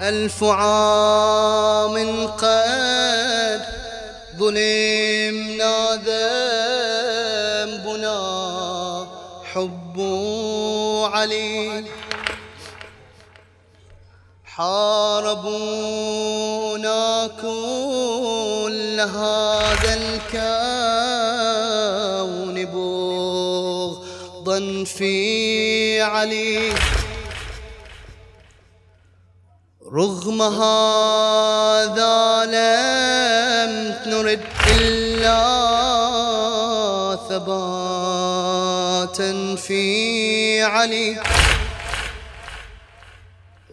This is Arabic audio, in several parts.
ألف عام قد ظلمنا ذنبنا. حب علي حاربونا كل هذا الكون بغضا في علي. رغم هذا لم نرد إلا ثباتا في علي.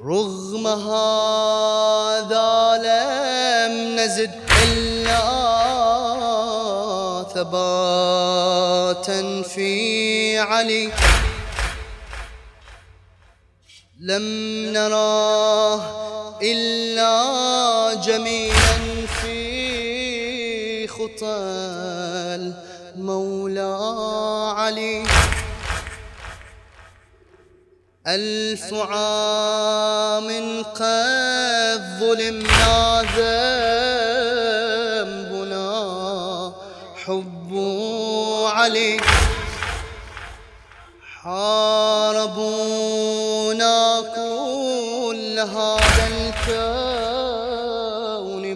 رغم هذا لم نزد إلا ثباتا في علي. لم نراه إلا جميلا في خطى المولى علي. ألف عام قد ظلمنا ذنبنا حب علي. حاربونا كل هذا الكون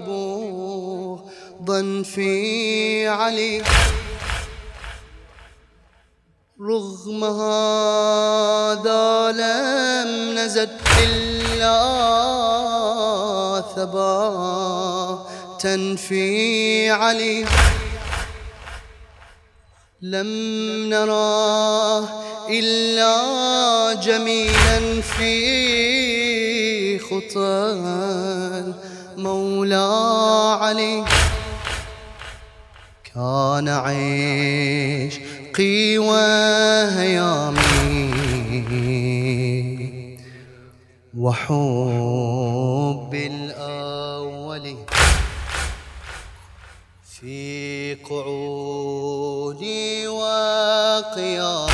بوضا في علي. رغم هذا لم نزد إلا ثباتا في علي. لم نراه إلا جميلا في خطى المولى علي كان عشقي وهيامي. وحب الأول في قعودي وقيامي.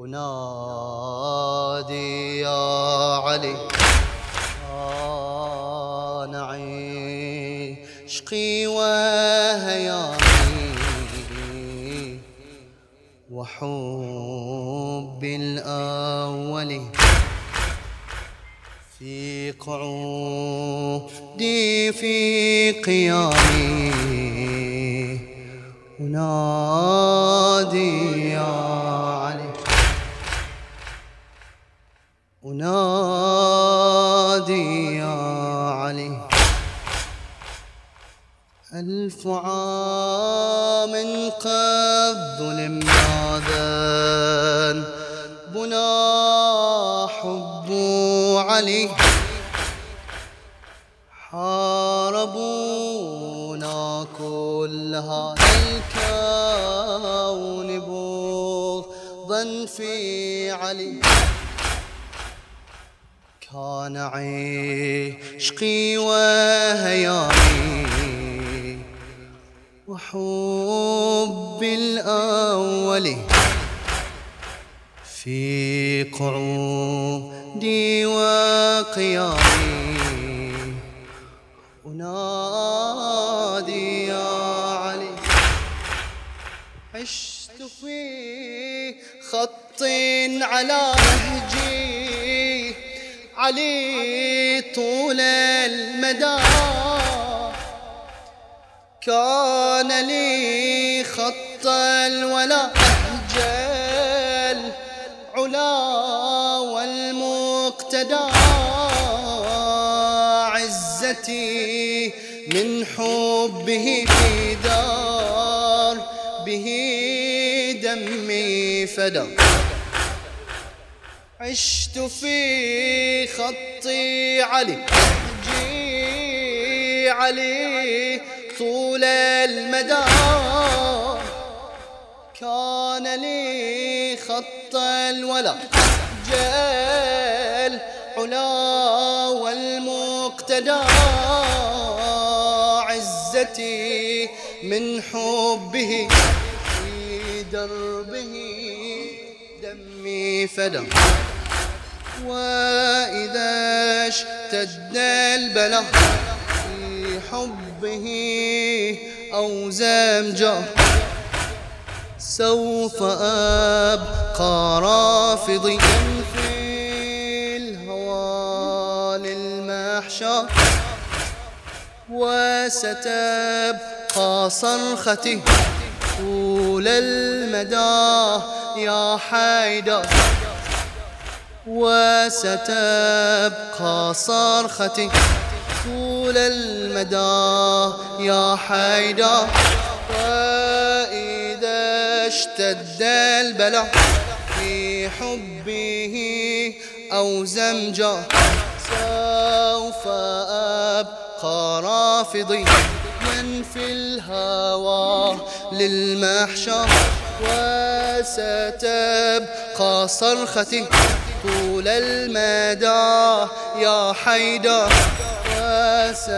أنادي قعودي في قيامي. أنادي يا علي. أنادي يا علي. ألف عام قد ظلمنا ذنبنا حب علي. هذا الكون بغضا في علي. كان عشقي وهيامي وحب الأول في قعودي وقيامي. عشت في خط على نهجي علي طول المدى. كان لي خط الولا أهجل علا والمقتدى. عزتي من حبه في دار به دمي فدى عشت في خطي علي. جي علي طول المدى. كان لي خط الولا جل علا والمقتدى. عزتي من حبه في دربه دمي فدى وإذا اشتد البلاء في حبه أو زمجه سوف أبقى رافضيا في الهوى للمحشر. وستبقى صرختي طول المدى يا حيدر. وستبقى صرختي طول المدى يا حيدر. وإذا اشتد البلاء في حبه أو زمجه سوف أبقى رافضي. من في الهوى للمحشر وستبقى صرختي طول المدى يا حيدر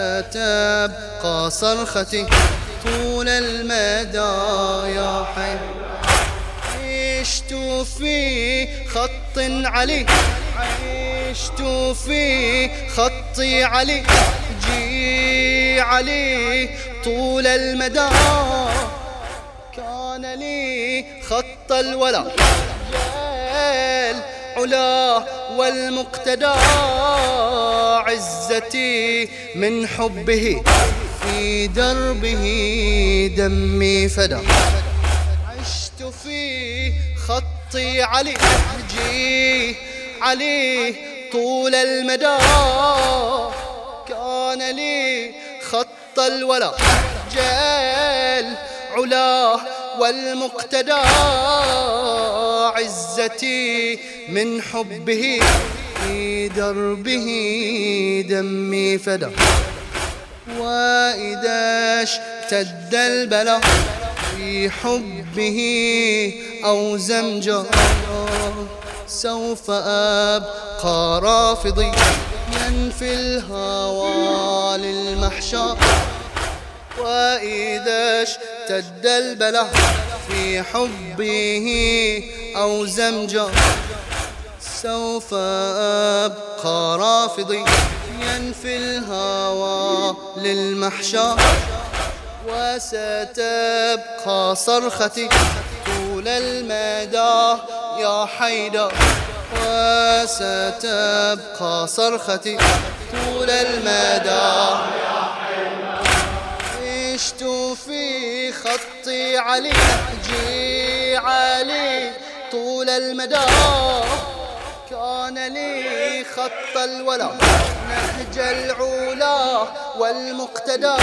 وستبقى صرختي طول المدى يا حيدر. عشت في خط علي عشت في خطي علي علي طول المدى. كان لي خط الولا العلا والمقتدى. عزتي من حبه في دربه دمي فدا. عشت في خطي علي أحجي علي طول المدى. كان لي خط الولا جال علاه والمقتدى عزتي من حبه في دربه دمي فدا وإذا اشتد البلاء في حبه أو زمجه سوف أبقى رافضي. من في الهوى للمحشر. وإذا اشتد البلاء في حبه أو زمجه سوف أبقى رافضي. ينفي الهوى للمحشر وستبقى صرختي طول المدى يا حيدر. وستبقى صرختي طول المدى عشت في خطي علي نهجي علي طول المدى كان لي خط الولا نهج العلا والمقتدى.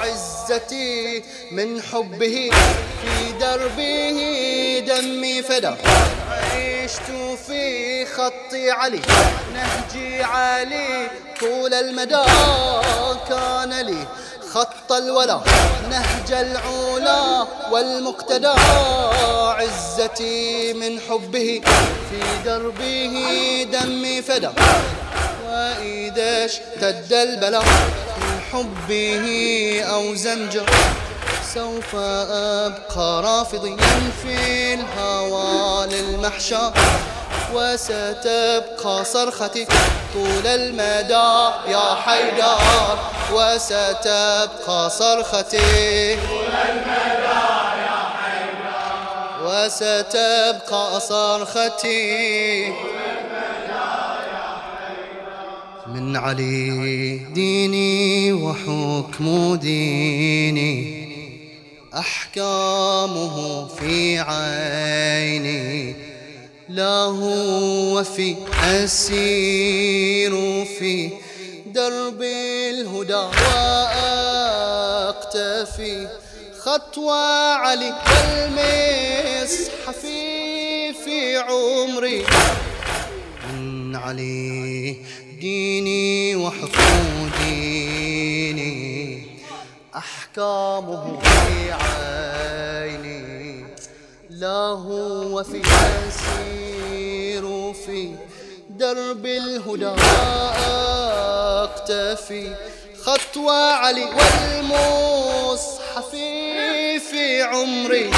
عزتي من حبه في دربه دمي فدا. عشت في خطي علي نهجي علي طول المدى. كان لي خط الولا نهج العلا والمقتدى. عزتي من حبه في دربه دمي فدا. وإذا اشتد البلاء من حبه أو زمجه سوف أبقى رافضيا في الهوى للمحشر وستبقى صرختي طول المدى يا حيدر وستبقى صرختي طول المدى يا حيدر وستبقى صرختي من علي ديني وحكم ديني. أحكامه في عيني لا هو في أسير في درب الهدى وأقتفي. خطوة علي المصحف في عمري. من علي ديني وحكم أحكامه في عيني. لا هو في أسير في درب الهدى أقتفي خطوة علي والمصحف في عمري.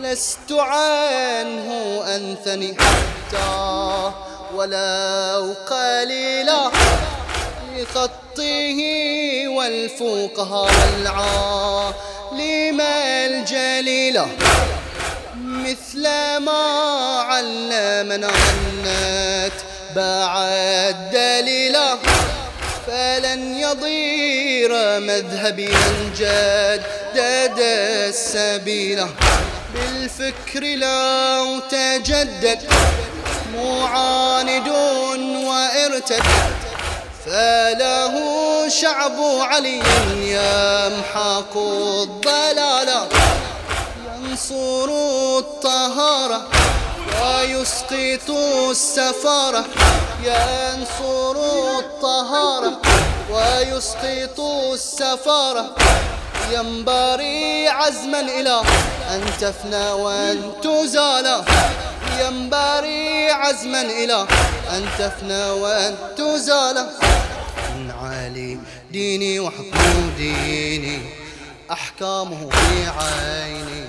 لست عنه أنثني حتى ولو قليلا. لخطه والفقهاء والعالم الجليلة مثل ما علمنا أنت بعد دليلا فلن يضير مذهبي من جدد السبيل بالفكر لو تجدد معاند وارتد. فله شعب علي يمحق الضلال. ينصر الطهارة ويسقط السفارة. ينصر الطهارة ويسقط السفارة. ينبري عزما إلى أن تفنى وأن تزال. ينبري عزما إلى أن تفنى وأن تزال. من عالي ديني وحكم ديني أحكامه في عيني.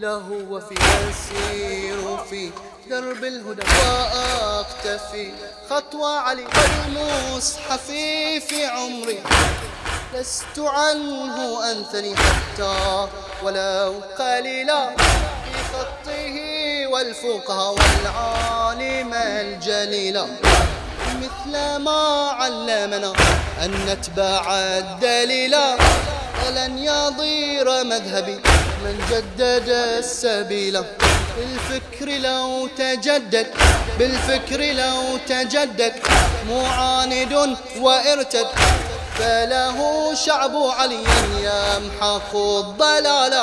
له وفي أسير في درب الهدى وأقتفي. خطوة علي والمصحف في عمري. لست عنه أنثني حتى ولو قليلا. والفقهاء والعالم الجليلا مثل ما علمنا أن نتبع الدليل ولن يضير مذهبي من جدد السبيل. بالفكر لو تجدد بالفكر لو تجدد معاند وارتد فله شعب علي يمحق الضلال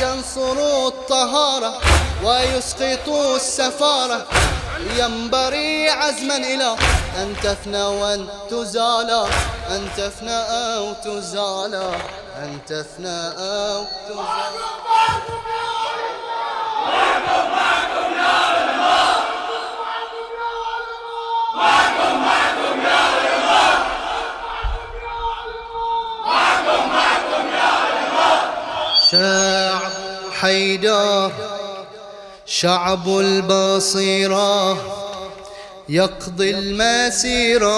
ينصر الطهارة. ويسقط السفارة. ينبري عزما إلى أن تفنى وأن تزال أن تفنى أو تزال أن تفنى أو تزال شعب حيدر شعب البصيرة يقضي المسيرة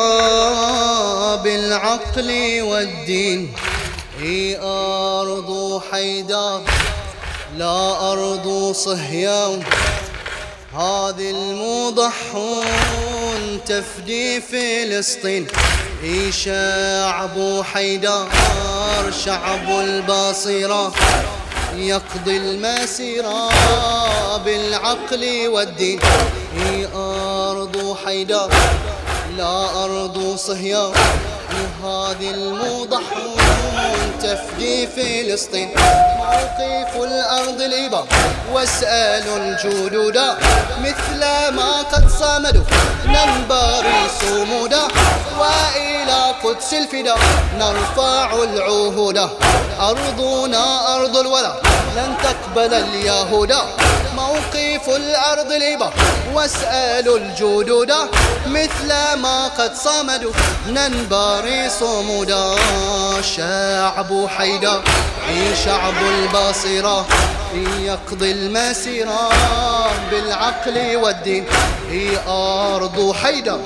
بالعقل والدين. هي أرض حيدر لا أرض صهيون. هذه المضحون تفدي فلسطين. إي شعب حيدر شعب البصيرة. يقضي المسيرة بالعقل والدين. إي أرض حيدر لا أرض صهيون هذه المضحون تفدي فلسطين. موقف الأرض الإبا واسألوا الجدود مثل ما قد صمدوا ننبري صمودا وإلى قدس الفدا نرفع العهود. أرضنا أرض الولا. لن تقبل اليهود. موقف الأرض الإبا واسألوا الجدود. مثل ما قد صمدوا ننبري صمودا شعب حيدر في شعب البصيرة يقضي المسيرة بالعقل والدين. هي أرض حيدر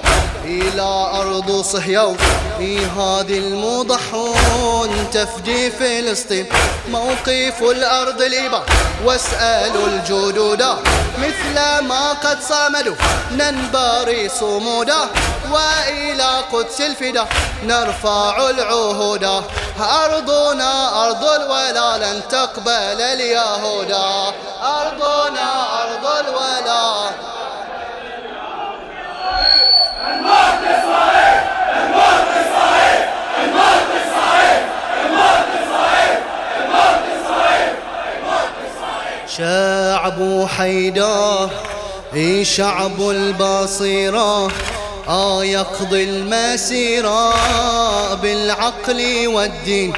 إلى أرض صهيون هذه المضحون تفدي فلسطين. موقف الأرض الإبا واسألوا الجدود. مثل ما قد صمدوا ننبري صمودا. وإلى قدس الفدا نرفع العهود. أرضنا أرض الولا لن تقبل اليهودا أرضنا أرض الولا. شعب حيدر إي شعب البصيرة آه يقضي المسيرة بالعقل والدين.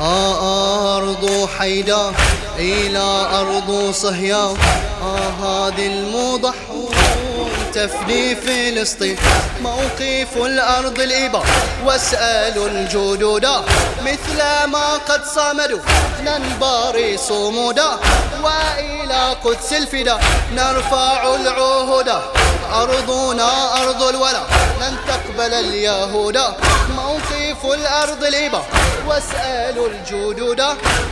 آه أرض حيدر إلى أرض صهيون آه هذه المضحون تفني فلسطين موقف الأرض الإبا واسألوا الجدودا مثل ما قد صمدوا ننباري صمودا وإلى قدس الفدا نرفع العهودا أرضنا أرض الولا لن تقبل اليهود. موقف الأرض الإبا واسألوا الجدود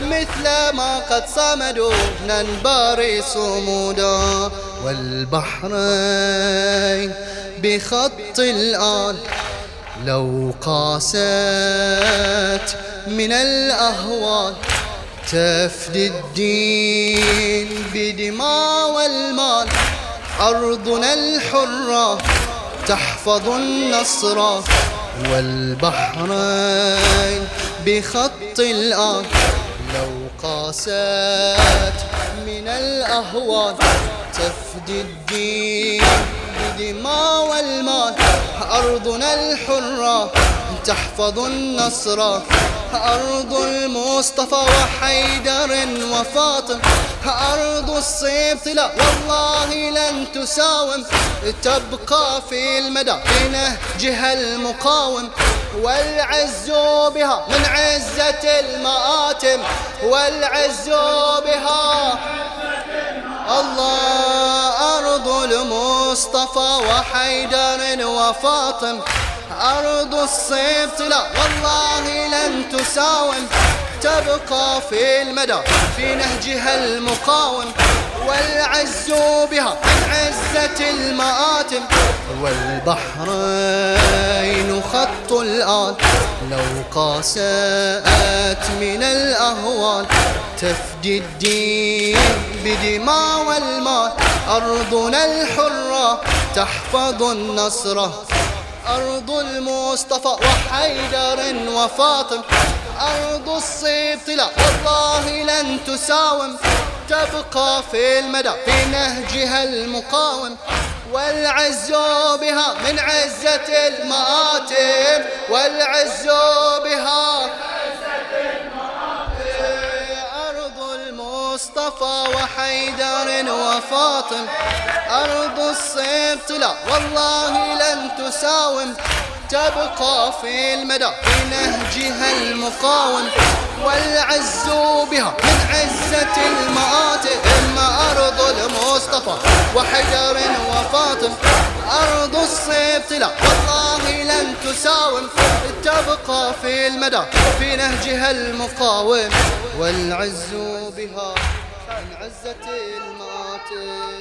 مثل ما قد صمدوا ننباري صمودا. والبحرين بخط الآن. لو قاست من الأهوال تفدي الدين بدماء والمال. أرضنا الحرة تحفظ النصر والبحرين بخط الآن. لو قاست من الأهوال تفدي الدين بدماء والمال أرضنا الحرة تحفظ النصر. أرض المصطفى وحيدر وفاطم. أرض الصيف لا والله لن تساوم. تبقى في المدى في نهجها المقاوم. والعز بها من عزة المآتم. والعز بها الله أرض المصطفى وحيدر وفاطم. أرض الصيف لا والله لن تساوم. تبقى في المدى في نهجها المقاوم. والعز بها من عزة المآتم. والبحرين خط الآن. لو قاسأت من الأهوال. تفدي الدين بدماء والمال. أرضنا الحرة تحفظ النصر. أرض المصطفى وحيدر وفاطم. أرض الصيف لا والله لن تساوم. تبقى في المدى في نهجها المقاوم. والعز بها من عزة المآتم. والعز بها المصطفى وحيدر وفاطم. أرض الصيف لا والله لن تساوم. تبقى في المدى في نهجها المقاوم. والعز بها من عزة المآتم أرض المصطفى وحجر وفاطم. أرض الصيف لا والله لن تساوم. تبقى في المدى في نهجها المقاوم. والعز بها من عزة المآتم